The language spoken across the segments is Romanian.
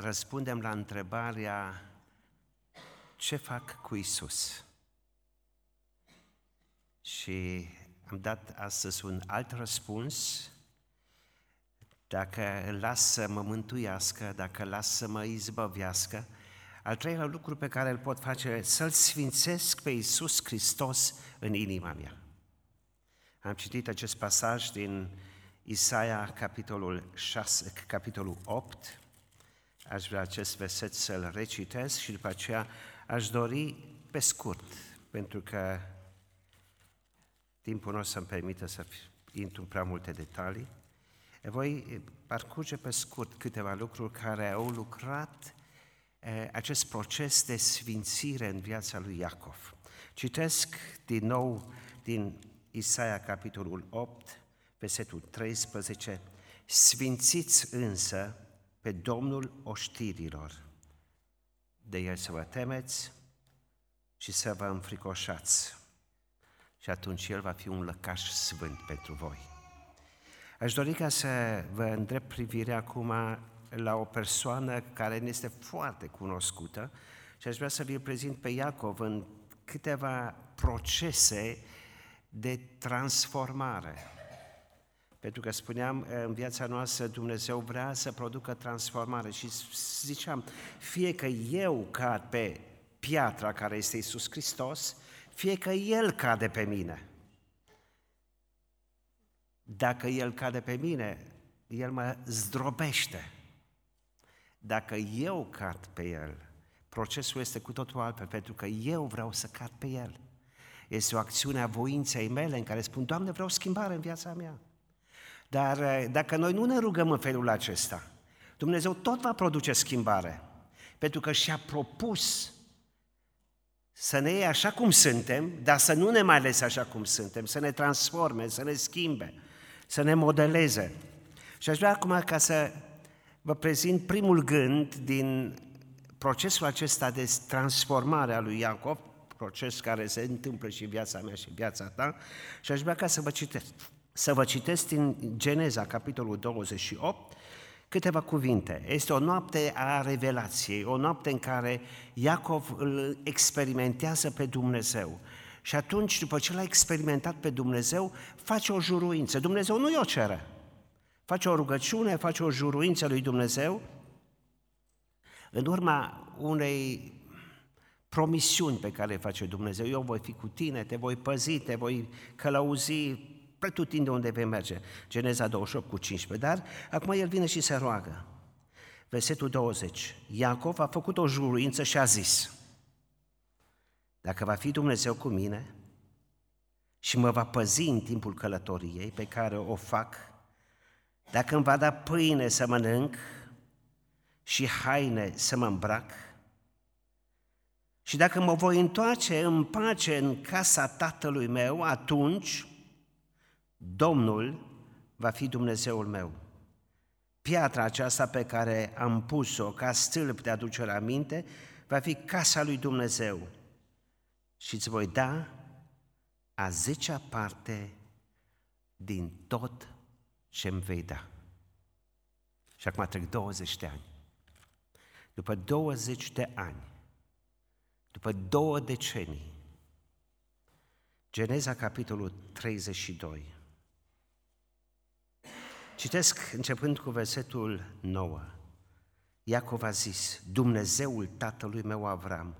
răspundem la întrebarea ce fac cu Isus? Și am dat astăzi un alt răspuns. Dacă îl las să mă mântuiască, dacă îl las să mă izbăvească, al treilea lucru pe care îl pot face să-L sfințesc pe Iisus Hristos în inima mea. Am citit acest pasaj din Isaia, capitolul, 6, capitolul 8. Aș vrea acest verset să-l recitesc și după aceea aș dori pe scurt, pentru că timpul nu o să-mi permită să intru în prea multe detalii. Voi parcurge pe scurt câteva lucruri care au lucrat acest proces de sfințire în viața lui Iacov. Citesc din nou din Isaia, capitolul 8, versetul 13. Sfințiți însă pe Domnul oștirilor, de el să vă temeți și să vă înfricoșați. Și atunci El va fi un lăcaș sfânt pentru voi. Aș dori ca să vă îndrept privirea acum la o persoană care ne este foarte cunoscută și aș vrea să vi-l prezint pe Iacov în câteva procese de transformare. Pentru că spuneam, în viața noastră Dumnezeu vrea să producă transformare și ziceam, fie că eu cad pe piatra care este Isus Hristos, fie că El cade pe mine. Dacă El cade pe mine, El mă zdrobește. Dacă eu cad pe El, procesul este cu totul altfel, pentru că eu vreau să cad pe El. Este o acțiune a voinței mele în care spun, Doamne, vreau schimbare în viața mea. Dar eh, dacă noi nu ne rugăm în felul acesta, Dumnezeu tot va produce schimbare, pentru că și-a propus să ne iei așa cum suntem, dar să nu ne mai lese așa cum suntem, să ne transforme, să ne schimbe, să ne modeleze. Și aș vrea acum ca să vă prezint primul gând din procesul acesta de transformare a lui Iacov, proces care se întâmplă și în viața mea și în viața ta, și aș vrea ca să vă citesc, să vă citesc din Geneza, capitolul 28, câteva cuvinte. Este o noapte a revelației, o noapte în care Iacov îl experimentează pe Dumnezeu. Și atunci, după ce l-a experimentat pe Dumnezeu, face o juruință. Dumnezeu nu i-o cere. Face o rugăciune, face o juruință lui Dumnezeu. În urma unei promisiuni pe care le face Dumnezeu, eu voi fi cu tine, te voi păzi, te voi călăuzi pretutinde unde vei merge. Geneza 28 cu 15. Dar acum el vine și se roagă. Versetul 20. Iacov a făcut o juruință și a zis, dacă va fi Dumnezeu cu mine și mă va păzi în timpul călătoriei pe care o fac, dacă îmi va da pâine să mănânc și haine să mă îmbrac, și dacă mă voi întoarce în pace în casa tatălui meu, atunci Domnul va fi Dumnezeul meu. Piatra aceasta pe care am pus-o ca stâlp de aducere aminte va fi casa lui Dumnezeu și îți voi da a zecea parte din tot ce îmi vei da. Și acum trec 20 de ani. După 20 de ani, după două decenii, Geneza, capitolul 32, Citesc începând cu versetul 9. Iacov a zis, Dumnezeul tatălui meu Avram,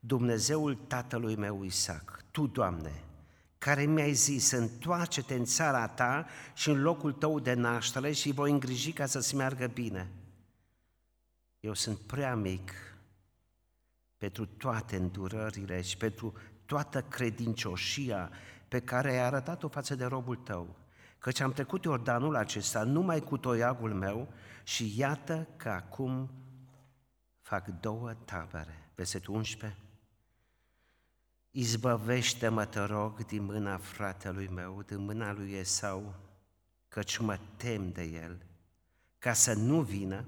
Dumnezeul tatălui meu Isaac, Tu, Doamne, care mi-ai zis, întoarce-te în țara ta și în locul tău de naștere și voi îngriji ca să-ți meargă bine. Eu sunt prea mic pentru toate îndurările și pentru toată credincioșia pe care ai arătat-o față de robul tău căci am trecut Iordanul acesta numai cu toiagul meu și iată că acum fac două tabere. Versetul 11. Izbăvește-mă, te rog, din mâna fratelui meu, din mâna lui Esau, căci mă tem de el, ca să nu vină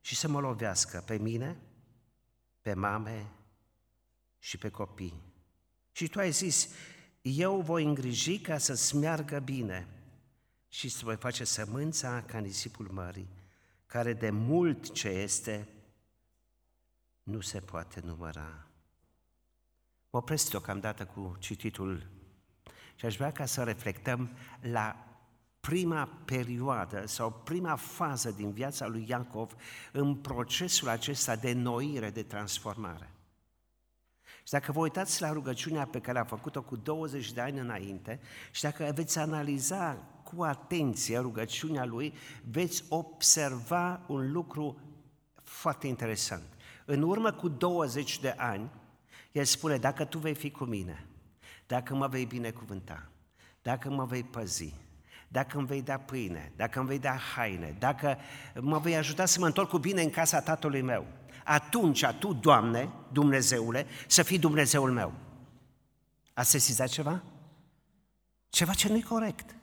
și să mă lovească pe mine, pe mame și pe copii. Și tu ai zis, eu voi îngriji ca să-ți meargă bine și să voi face sămânța ca nisipul mării, care de mult ce este nu se poate număra. Mă opresc deocamdată cu cititul și aș vrea ca să reflectăm la prima perioadă sau prima fază din viața lui Iacov în procesul acesta de noire, de transformare. Și dacă vă uitați la rugăciunea pe care a făcut-o cu 20 de ani înainte și dacă veți analiza cu atenție rugăciunea lui, veți observa un lucru foarte interesant. În urmă cu 20 de ani, el spune, dacă tu vei fi cu mine, dacă mă vei binecuvânta, dacă mă vei păzi, dacă îmi vei da pâine, dacă îmi vei da haine, dacă mă vei ajuta să mă întorc cu bine în casa tatălui meu, atunci Tu, Doamne, Dumnezeule, să fii Dumnezeul meu. Ați sesizat ceva? Ceva ce nu-i corect.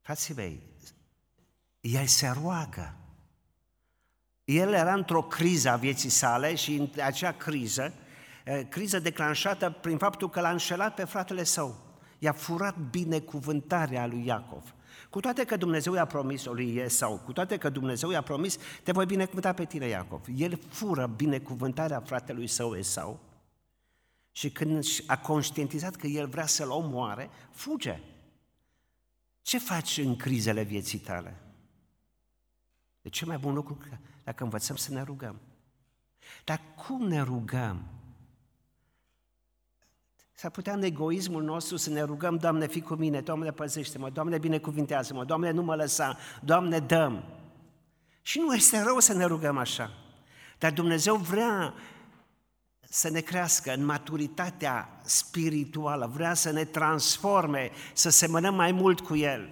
Frații mei, el se roagă. El era într-o criză a vieții sale și în acea criză, criză declanșată prin faptul că l-a înșelat pe fratele său. I-a furat binecuvântarea lui Iacov. Cu toate că Dumnezeu i-a promis lui Esau, cu toate că Dumnezeu i-a promis, te voi binecuvânta pe tine, Iacov. El fură binecuvântarea fratelui său Esau și când a conștientizat că el vrea să-l omoare, fuge. Ce faci în crizele vieții tale? E cel mai bun lucru dacă învățăm să ne rugăm. Dar cum ne rugăm? S-ar putea în egoismul nostru să ne rugăm, Doamne, fi cu mine, Doamne, păzește-mă, Doamne, binecuvintează-mă, Doamne, nu mă lăsa, Doamne, dăm. Și nu este rău să ne rugăm așa. Dar Dumnezeu vrea să ne crească în maturitatea spirituală, vrea să ne transforme, să semănăm mai mult cu El.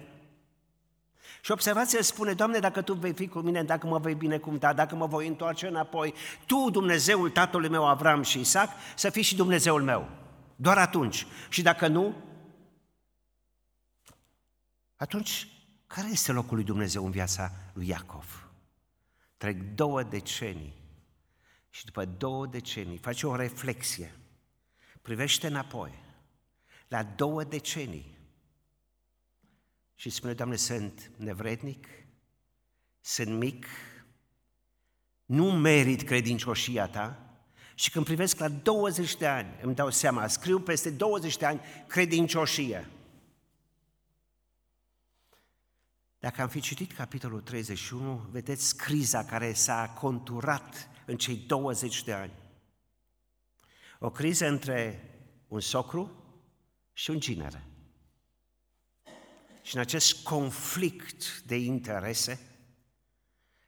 Și observați, el spune, Doamne, dacă Tu vei fi cu mine, dacă mă vei binecuvânta, dacă mă voi întoarce înapoi, Tu, Dumnezeul tatălui meu Avram și Isaac, să fii și Dumnezeul meu. Doar atunci. Și dacă nu, atunci care este locul lui Dumnezeu în viața lui Iacov? Trec două decenii și după două decenii face o reflexie, privește înapoi la două decenii și spune, Doamne, sunt nevrednic, sunt mic, nu merit credincioșia Ta, și când privesc la 20 de ani, îmi dau seama, scriu peste 20 de ani credincioșie. Dacă am fi citit capitolul 31, vedeți criza care s-a conturat în cei 20 de ani. O criză între un socru și un ginere. Și în acest conflict de interese,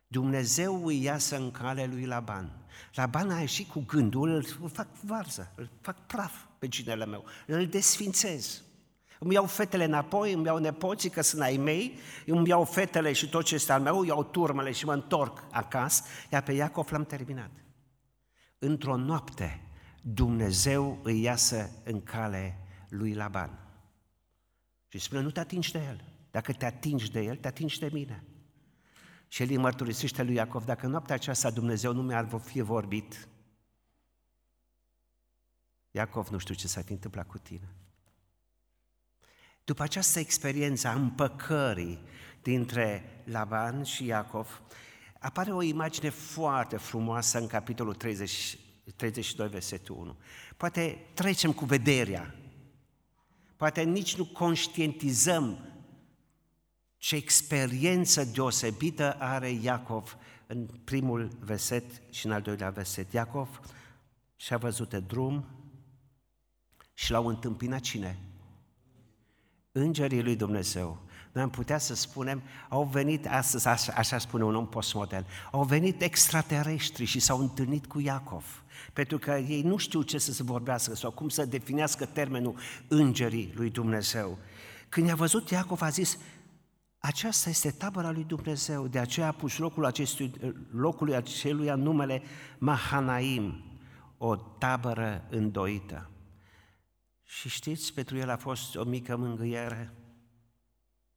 Dumnezeu îi iasă în cale lui Laban. Laban a ieșit cu gândul, îl fac varză, îl fac praf pe ginele meu, îl desfințez. Îmi iau fetele înapoi, îmi iau nepoții că sunt ai mei, îmi iau fetele și tot ce este al meu, iau turmele și mă întorc acasă, iar pe Iacov l-am terminat. Într-o noapte, Dumnezeu îi iasă în cale lui Laban. Și spune, nu te atingi de el. Dacă te atingi de el, te atingi de mine. Și el îi mărturisește lui Iacov, dacă noaptea aceasta Dumnezeu nu mi-ar fi vorbit, Iacov, nu știu ce s-ar fi întâmplat cu tine. După această experiență a împăcării dintre Laban și Iacov, apare o imagine foarte frumoasă în capitolul 30, 32, versetul 1. Poate trecem cu vederea, poate nici nu conștientizăm ce experiență deosebită are Iacov în primul verset și în al doilea verset. Iacov și-a văzut de drum și l-au întâmpinat cine? Îngerii lui Dumnezeu. Noi am putea să spunem, au venit astăzi, așa, așa spune un om postmodern, au venit extraterestri și s-au întâlnit cu Iacov. Pentru că ei nu știu ce să se vorbească sau cum să definească termenul îngerii lui Dumnezeu. Când i-a văzut Iacov a zis, aceasta este tabăra lui Dumnezeu, de aceea a pus locul acestui, locului aceluia numele Mahanaim, o tabără îndoită. Și știți, pentru el a fost o mică mângâiere.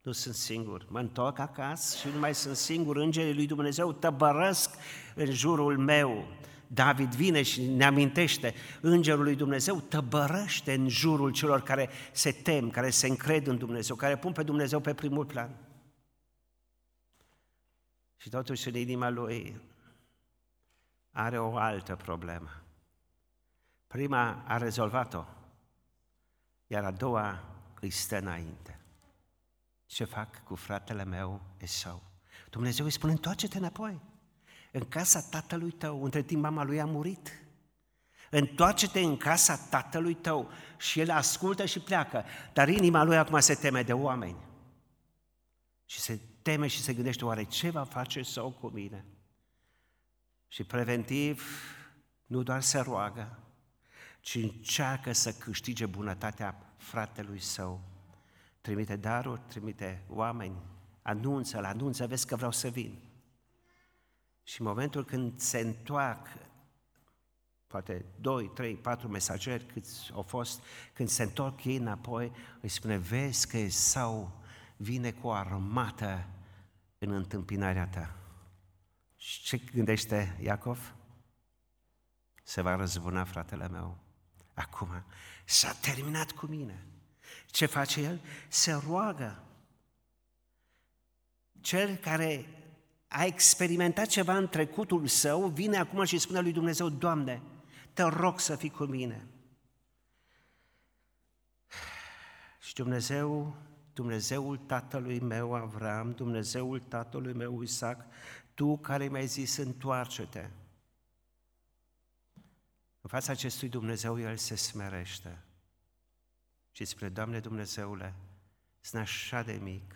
Nu sunt singur. Mă întorc acasă și nu mai sunt singur. Îngerii lui Dumnezeu tăbărăsc în jurul meu. David vine și ne amintește, Îngerul lui Dumnezeu tăbărăște în jurul celor care se tem, care se încred în Dumnezeu, care pun pe Dumnezeu pe primul plan. Și totuși în inima lui are o altă problemă. Prima a rezolvat-o, iar a doua îi stă înainte. Ce fac cu fratele meu Esau? Dumnezeu îi spune, întoarce-te înapoi. În casa tatălui tău, între timp mama lui a murit. Întoarce-te în casa tatălui tău și el ascultă și pleacă. Dar inima lui acum se teme de oameni. Și se teme și se gândește, oare ce va face sau cu mine? Și preventiv, nu doar se roagă, ci încearcă să câștige bunătatea fratelui său. Trimite daruri, trimite oameni, anunță-l, anunță, vezi că vreau să vin. Și în momentul când se întoarcă, poate doi, trei, patru mesageri câți au fost, când se întorc ei înapoi, îi spune, vezi că sau vine cu o armată în întâmpinarea ta. Și ce gândește Iacov? Se va răzbuna fratele meu. Acum s-a terminat cu mine. Ce face el? Se roagă. Cel care a experimentat ceva în trecutul său, vine acum și spune lui Dumnezeu, Doamne, te rog să fii cu mine. Și Dumnezeu, Dumnezeul tatălui meu Avram, Dumnezeul tatălui meu Isaac, tu care mi-ai zis, întoarce-te. În fața acestui Dumnezeu, El se smerește și spune, Doamne Dumnezeule, sunt așa de mic,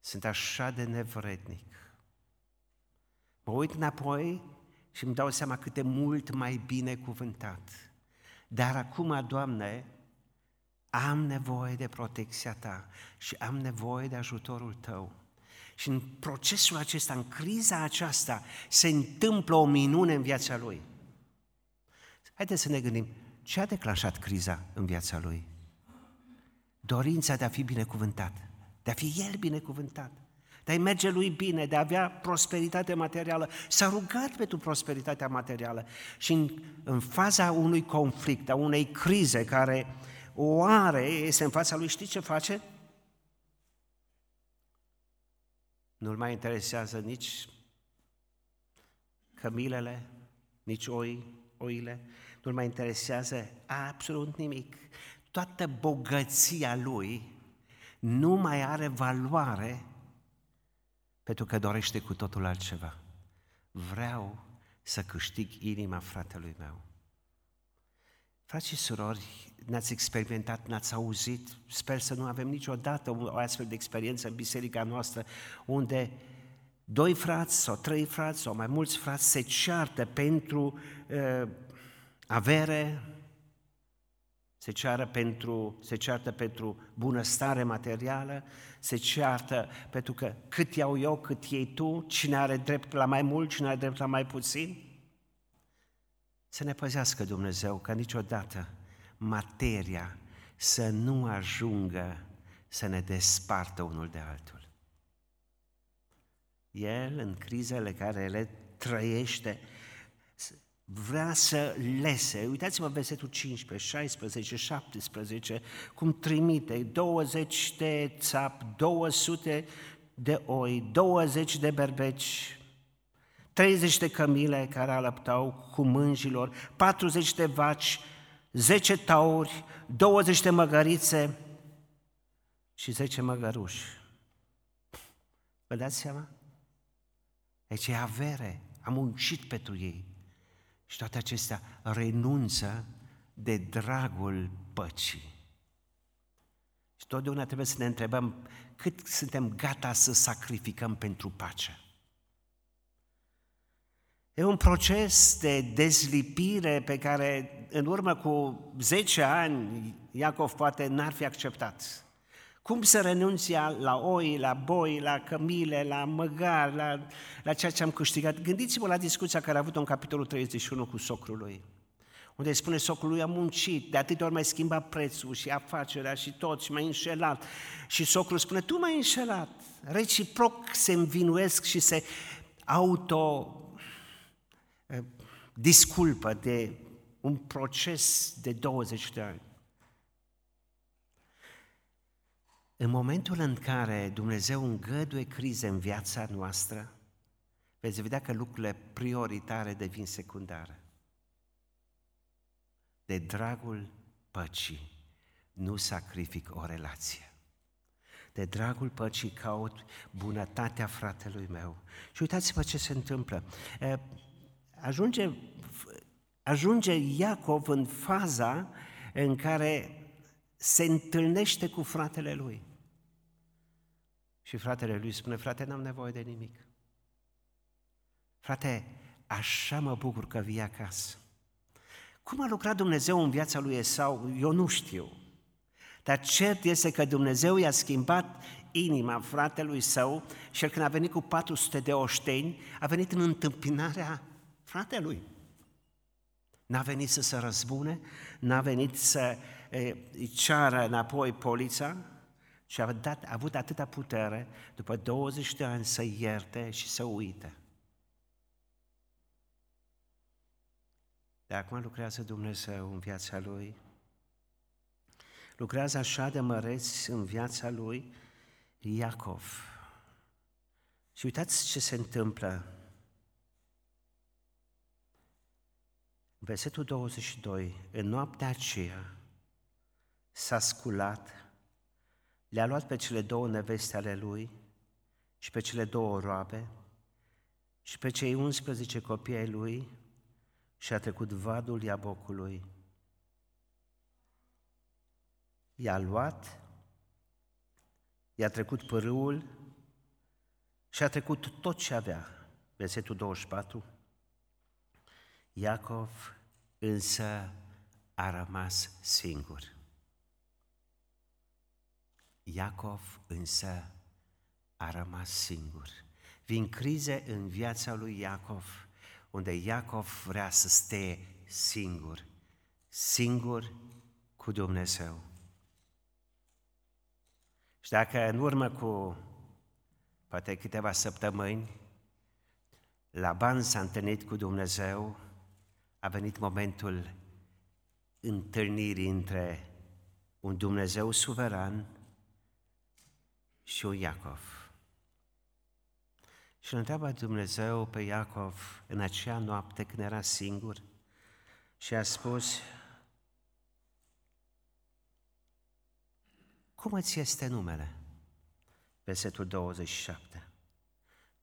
sunt așa de nevrednic. Mă uit înapoi și îmi dau seama cât de mult mai bine cuvântat. Dar acum, Doamne, am nevoie de protecția Ta și am nevoie de ajutorul Tău. Și în procesul acesta, în criza aceasta, se întâmplă o minune în viața lui. Haideți să ne gândim, ce a declanșat criza în viața lui? Dorința de a fi binecuvântat, de a fi el binecuvântat, de a-i merge lui bine, de a avea prosperitate materială. S-a rugat pentru prosperitatea materială și în, în faza unui conflict, a unei crize care o are, este în fața lui, știi ce face? Nu-l mai interesează nici cămilele, nici oi, oile, nu-l mai interesează absolut nimic. Toată bogăția lui nu mai are valoare pentru că dorește cu totul altceva. Vreau să câștig inima fratelui meu. Frați și surori, n-ați experimentat, n-ați auzit, sper să nu avem niciodată o astfel de experiență în biserica noastră, unde doi frați sau trei frați sau mai mulți frați se ceartă pentru uh, avere, se, ceară pentru, se ceartă pentru bunăstare materială, se ceartă pentru că cât iau eu, cât iei tu, cine are drept la mai mult, cine are drept la mai puțin. Să ne păzească Dumnezeu ca niciodată materia să nu ajungă să ne despartă unul de altul. El, în crizele care le trăiește, vrea să lese. Uitați-vă versetul 15, 16, 17, cum trimite 20 de țap, 200 de oi, 20 de berbeci, 30 de cămile care alăptau cu mânjilor, 40 de vaci, 10 tauri, 20 de măgărițe și 10 măgăruși. Vă dați seama? Deci e avere, am muncit pentru ei. Și toate acestea renunță de dragul păcii. Și totdeauna trebuie să ne întrebăm cât suntem gata să sacrificăm pentru pace. E un proces de dezlipire pe care în urmă cu 10 ani Iacov poate n-ar fi acceptat. Cum să renunți la oi, la boi, la cămile, la măgar, la, la ceea ce am câștigat? Gândiți-vă la discuția care a avut-o în capitolul 31 cu socrul lui, unde spune socrul lui a muncit, de atâtea ori mai schimba prețul și afacerea și tot și m-a înșelat. Și socrul spune, tu m-ai înșelat. Reciproc se învinuesc și se auto eh, disculpă de un proces de 20 de ani. În momentul în care Dumnezeu îngăduie crize în viața noastră, veți vedea că lucrurile prioritare devin secundare. De dragul păcii nu sacrific o relație. De dragul păcii caut bunătatea fratelui meu. Și uitați-vă ce se întâmplă. Ajunge, ajunge Iacov în faza în care se întâlnește cu fratele lui. Și fratele lui spune, frate, n-am nevoie de nimic. Frate, așa mă bucur că vii acasă. Cum a lucrat Dumnezeu în viața lui Esau, eu nu știu. Dar cert este că Dumnezeu i-a schimbat inima fratelui său și el când a venit cu 400 de oșteni, a venit în întâmpinarea fratelui. N-a venit să se răzbune, n-a venit să e, ceară înapoi polița, și a, dat, a avut atâta putere după 20 de ani să ierte și să uite. De acum lucrează Dumnezeu în viața Lui. Lucrează așa de măreți în viața Lui Iacov. Și uitați ce se întâmplă. Versetul 22. În noaptea aceea s-a sculat, le-a luat pe cele două neveste ale lui și pe cele două roabe și pe cei 11 copii ai lui și a trecut vadul Iabocului. I-a luat, i-a trecut pârâul și a trecut tot ce avea. Versetul 24. Iacov însă a rămas singur. Iacov însă a rămas singur. Vin crize în viața lui Iacov, unde Iacov vrea să stea singur, singur cu Dumnezeu. Și dacă în urmă cu poate câteva săptămâni, Laban s-a întâlnit cu Dumnezeu, a venit momentul întâlnirii între un Dumnezeu suveran și un Iacov. Și îl întreabă Dumnezeu pe Iacov în acea noapte când era singur și a spus, cum îți este numele? Versetul 27.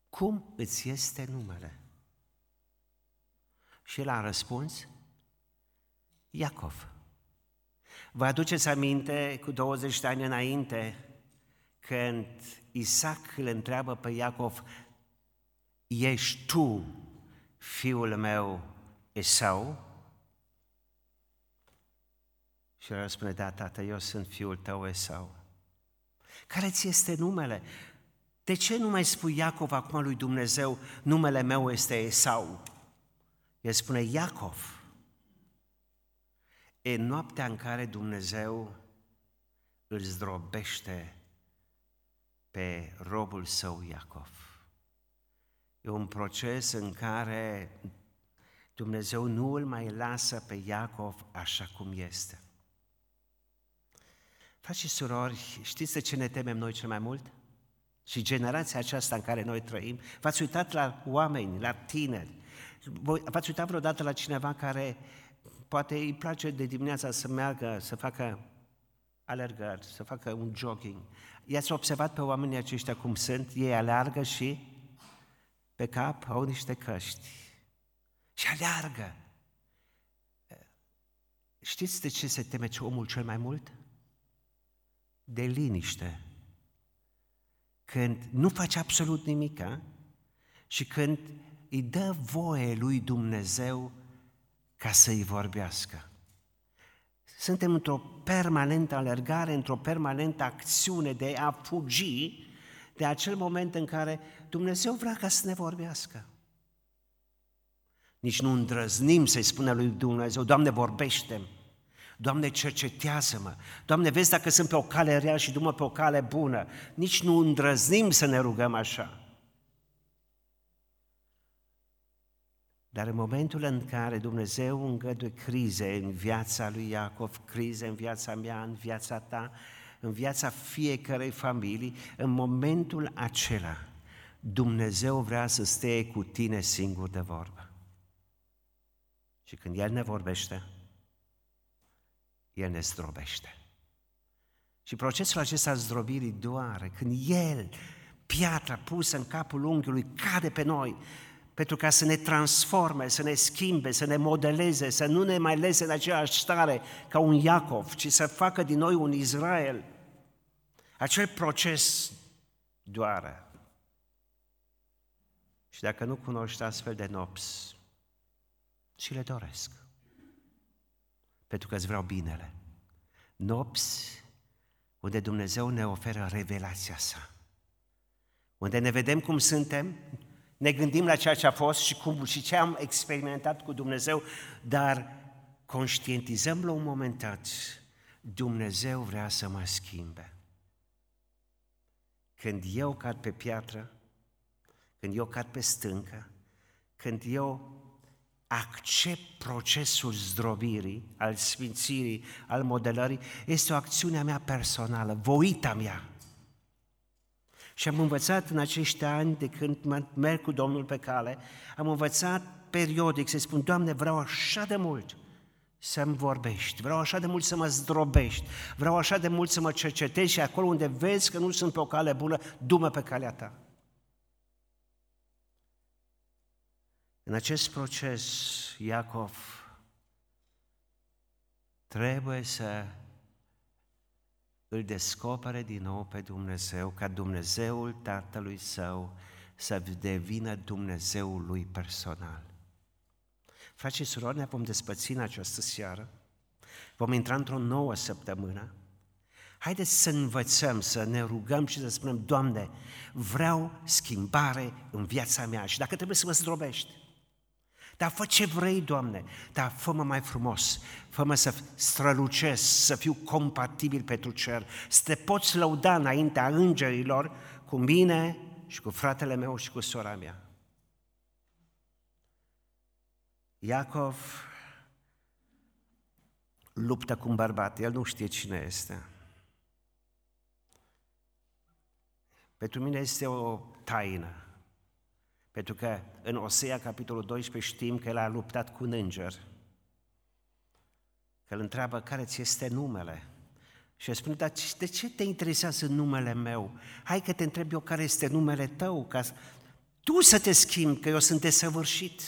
Cum îți este numele? Și el a răspuns, Iacov. Vă aduceți aminte cu 20 de ani înainte când Isaac îl întreabă pe Iacov, ești tu fiul meu Esau? Și el răspunde, da, tată, eu sunt fiul tău Esau. Care ți este numele? De ce nu mai spui Iacov acum lui Dumnezeu, numele meu este Esau? El spune Iacov. E noaptea în care Dumnezeu îl zdrobește pe robul său Iacov. E un proces în care Dumnezeu nu îl mai lasă pe Iacov așa cum este. Frați și surori, știți de ce ne temem noi cel mai mult? Și generația aceasta în care noi trăim, v-ați uitat la oameni, la tineri, v-ați uitat vreodată la cineva care poate îi place de dimineața să meargă, să facă alergări, să facă un jogging. I-ați observat pe oamenii aceștia cum sunt? Ei aleargă și pe cap au niște căști. Și aleargă. Știți de ce se teme ce omul cel mai mult? De liniște. Când nu face absolut nimic și când îi dă voie lui Dumnezeu ca să-i vorbească. Suntem într-o permanentă alergare, într-o permanentă acțiune de a fugi de acel moment în care Dumnezeu vrea ca să ne vorbească. Nici nu îndrăznim să-i spunem lui Dumnezeu, Doamne, vorbește Doamne, cercetează-mă. Doamne, vezi dacă sunt pe o cale rea și du pe o cale bună. Nici nu îndrăznim să ne rugăm așa. Dar în momentul în care Dumnezeu îngăduie crize în viața lui Iacov, crize în viața mea, în viața ta, în viața fiecărei familii, în momentul acela, Dumnezeu vrea să stea cu tine singur de vorbă. Și când El ne vorbește, El ne zdrobește. Și procesul acesta zdrobirii doare când El, piatra pusă în capul unghiului, cade pe noi, pentru ca să ne transforme, să ne schimbe, să ne modeleze, să nu ne mai lese în aceeași stare ca un Iacov, ci să facă din noi un Israel. Acel proces doare. Și dacă nu cunoști astfel de nopți, și le doresc. Pentru că îți vreau binele. Nopți unde Dumnezeu ne oferă revelația sa. Unde ne vedem cum suntem, ne gândim la ceea ce a fost și, cum, și ce am experimentat cu Dumnezeu, dar conștientizăm la un moment dat, Dumnezeu vrea să mă schimbe. Când eu cad pe piatră, când eu cad pe stâncă, când eu accept procesul zdrobirii, al sfințirii, al modelării, este o acțiune a mea personală, voita mea. Și am învățat în acești ani, de când merg cu Domnul pe cale, am învățat periodic să spun, Doamne, vreau așa de mult să-mi vorbești, vreau așa de mult să mă zdrobești, vreau așa de mult să mă cercetezi și acolo unde vezi că nu sunt pe o cale bună, du pe calea ta. În acest proces, Iacov trebuie să îl descopere din nou pe Dumnezeu, ca Dumnezeul tatălui său să devină Dumnezeul lui personal. Frații și surori, ne vom despăți în această seară, vom intra într-o nouă săptămână. Haideți să învățăm, să ne rugăm și să spunem, Doamne, vreau schimbare în viața mea și dacă trebuie să mă zdrobești, dar fă ce vrei, Doamne, dar fă-mă mai frumos, fă-mă să strălucesc, să fiu compatibil pentru cer, să te poți lăuda înaintea îngerilor cu mine și cu fratele meu și cu sora mea. Iacov luptă cu un bărbat, el nu știe cine este. Pentru mine este o taină. Pentru că în Osea, capitolul 12, știm că el a luptat cu un înger. Că îl întreabă care ți este numele. Și el spune, dar de ce te interesează numele meu? Hai că te întreb eu care este numele tău, ca tu să te schimbi, că eu sunt desăvârșit.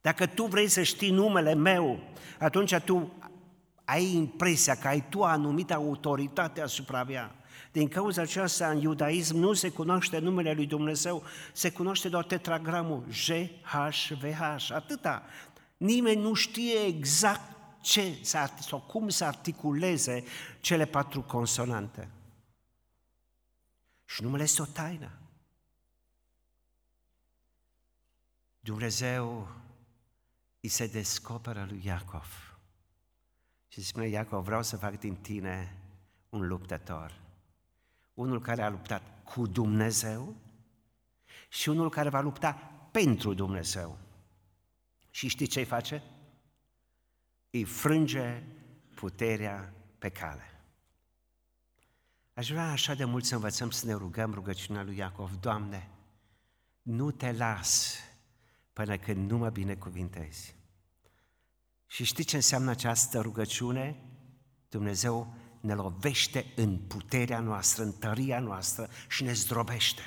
Dacă tu vrei să știi numele meu, atunci tu ai impresia că ai tu anumită autoritate asupra mea. Din cauza aceasta, în iudaism nu se cunoaște numele lui Dumnezeu, se cunoaște doar tetragramul H, atâta. Nimeni nu știe exact ce sau cum să articuleze cele patru consonante. Și numele este o taină. Dumnezeu îi se descoperă lui Iacov. Și spune, Iacov, vreau să fac din tine un luptător unul care a luptat cu Dumnezeu și unul care va lupta pentru Dumnezeu. Și știi ce face? Îi frânge puterea pe cale. Aș vrea așa de mult să învățăm să ne rugăm rugăciunea lui Iacov, Doamne, nu te las până când nu mă binecuvintezi. Și știi ce înseamnă această rugăciune? Dumnezeu ne lovește în puterea noastră, în tăria noastră și ne zdrobește.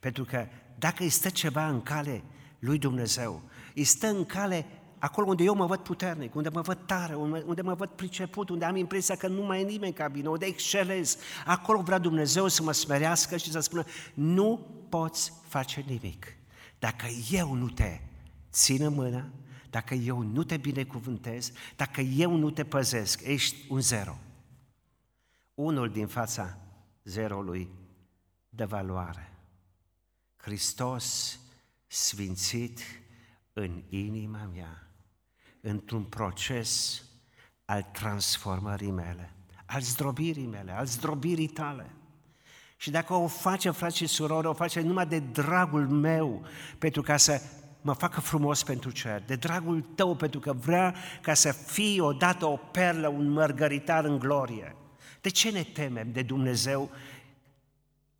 Pentru că dacă îi stă ceva în cale lui Dumnezeu, îi stă în cale acolo unde eu mă văd puternic, unde mă văd tare, unde mă văd priceput, unde am impresia că nu mai e nimeni ca bine, unde excelez, acolo vrea Dumnezeu să mă smerească și să spună, nu poți face nimic. Dacă eu nu te țin în mână, dacă eu nu te binecuvântez, dacă eu nu te păzesc, ești un zero unul din fața zeroului de valoare. Hristos sfințit în inima mea, într-un proces al transformării mele, al zdrobirii mele, al zdrobirii tale. Și dacă o face, frate și surori, o face numai de dragul meu, pentru ca să mă facă frumos pentru cer, de dragul tău, pentru că vrea ca să fii odată o perlă, un mărgăritar în glorie – De ce ne temem de Dumnezeu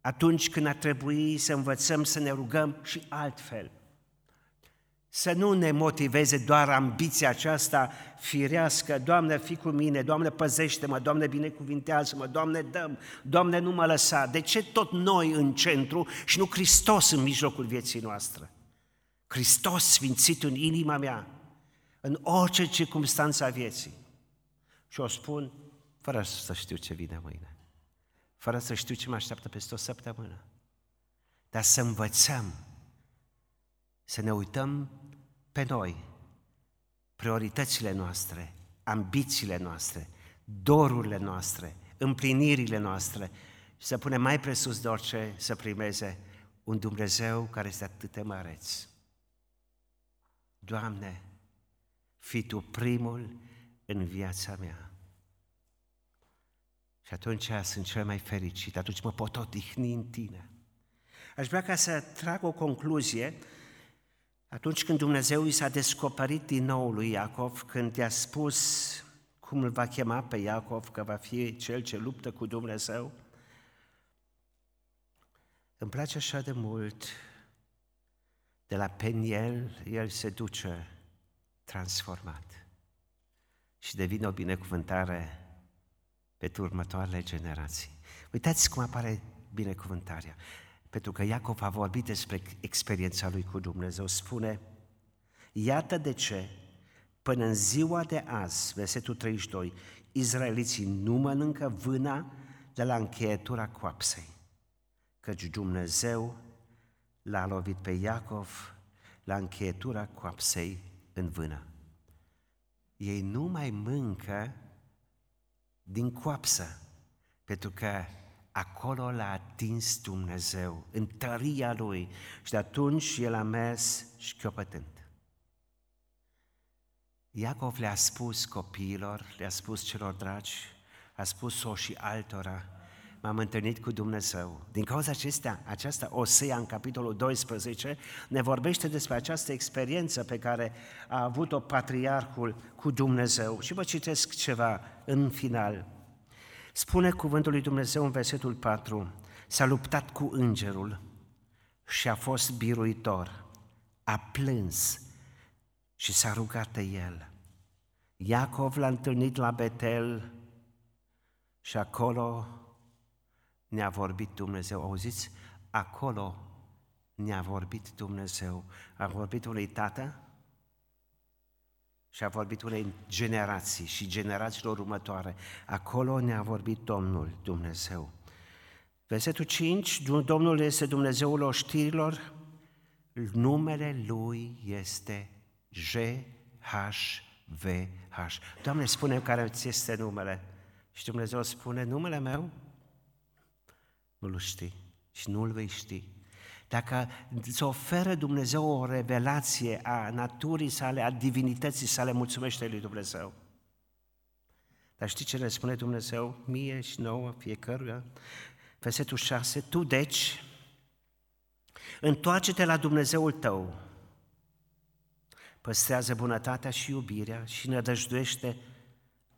atunci când ar trebui să învățăm să ne rugăm și altfel? Să nu ne motiveze doar ambiția aceasta firească, Doamne, fi cu mine, Doamne, păzește-mă, Doamne, binecuvintează-mă, Doamne, dăm, Doamne, nu mă lăsa. De ce tot noi în centru și nu Hristos în mijlocul vieții noastre? Hristos sfințit în inima mea, în orice circunstanță a vieții. Și o spun fără să știu ce vine mâine, fără să știu ce mă așteaptă peste o săptămână, dar să învățăm, să ne uităm pe noi, prioritățile noastre, ambițiile noastre, dorurile noastre, împlinirile noastre și să punem mai presus de orice să primeze un Dumnezeu care este atât de măreț. Doamne, fi Tu primul în viața mea. Și atunci sunt cel mai fericit, atunci mă pot odihni în Tine. Aș vrea ca să trag o concluzie. Atunci când Dumnezeu i s-a descoperit din nou lui Iacov, când i-a spus cum îl va chema pe Iacov, că va fi cel ce luptă cu Dumnezeu, îmi place așa de mult, de la Peniel, el se duce transformat și devine o binecuvântare pentru următoarele generații. Uitați cum apare binecuvântarea. Pentru că Iacov a vorbit despre experiența lui cu Dumnezeu. Spune, iată de ce, până în ziua de azi, versetul 32, izraeliții nu mănâncă vâna de la încheietura coapsei, căci Dumnezeu l-a lovit pe Iacov la încheietura coapsei în vână. Ei nu mai mâncă din coapsă, pentru că acolo l-a atins Dumnezeu, în tăria Lui și de atunci el a mers șchiopătând. Iacov le-a spus copiilor, le-a spus celor dragi, a spus-o și altora, m-am întâlnit cu Dumnezeu. Din cauza acestea, aceasta Osea în capitolul 12 ne vorbește despre această experiență pe care a avut-o patriarhul cu Dumnezeu. Și vă citesc ceva în final. Spune cuvântul lui Dumnezeu în versetul 4, s-a luptat cu îngerul și a fost biruitor, a plâns și s-a rugat de el. Iacov l-a întâlnit la Betel și acolo ne-a vorbit Dumnezeu. Auziți? Acolo ne-a vorbit Dumnezeu. A vorbit unui tată și a vorbit unei generații și generațiilor următoare. Acolo ne-a vorbit Domnul Dumnezeu. Versetul 5, Domnul este Dumnezeul oștirilor, numele Lui este J-H-V-H. Doamne, spune care ți este numele. Și Dumnezeu spune, numele meu nu-l știi și nu-l vei ști. Dacă îți oferă Dumnezeu o revelație a naturii sale, a divinității sale, mulțumește lui Dumnezeu. Dar știi ce le spune Dumnezeu mie și nouă, fiecăruia? Versetul 6, tu deci, întoarce-te la Dumnezeul tău, păstrează bunătatea și iubirea și nădăjduiește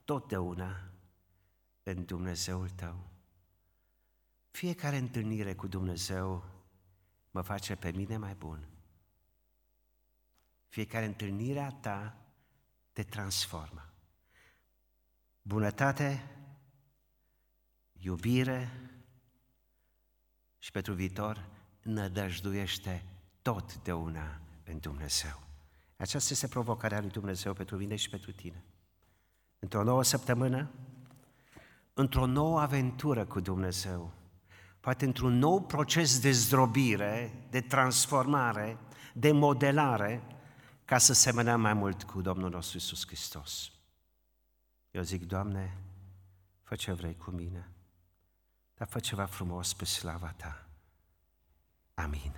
totdeauna în Dumnezeul tău. Fiecare întâlnire cu Dumnezeu mă face pe mine mai bun. Fiecare întâlnire a ta te transformă. Bunătate, iubire și pentru viitor nădăjduiește totdeauna în Dumnezeu. Aceasta este provocarea lui Dumnezeu pentru mine și pentru tine. Într-o nouă săptămână, într-o nouă aventură cu Dumnezeu, poate într-un nou proces de zdrobire, de transformare, de modelare, ca să semănăm mai mult cu Domnul nostru Isus Hristos. Eu zic, Doamne, fă ce vrei cu mine, dar fă ceva frumos pe slava Ta. Amin.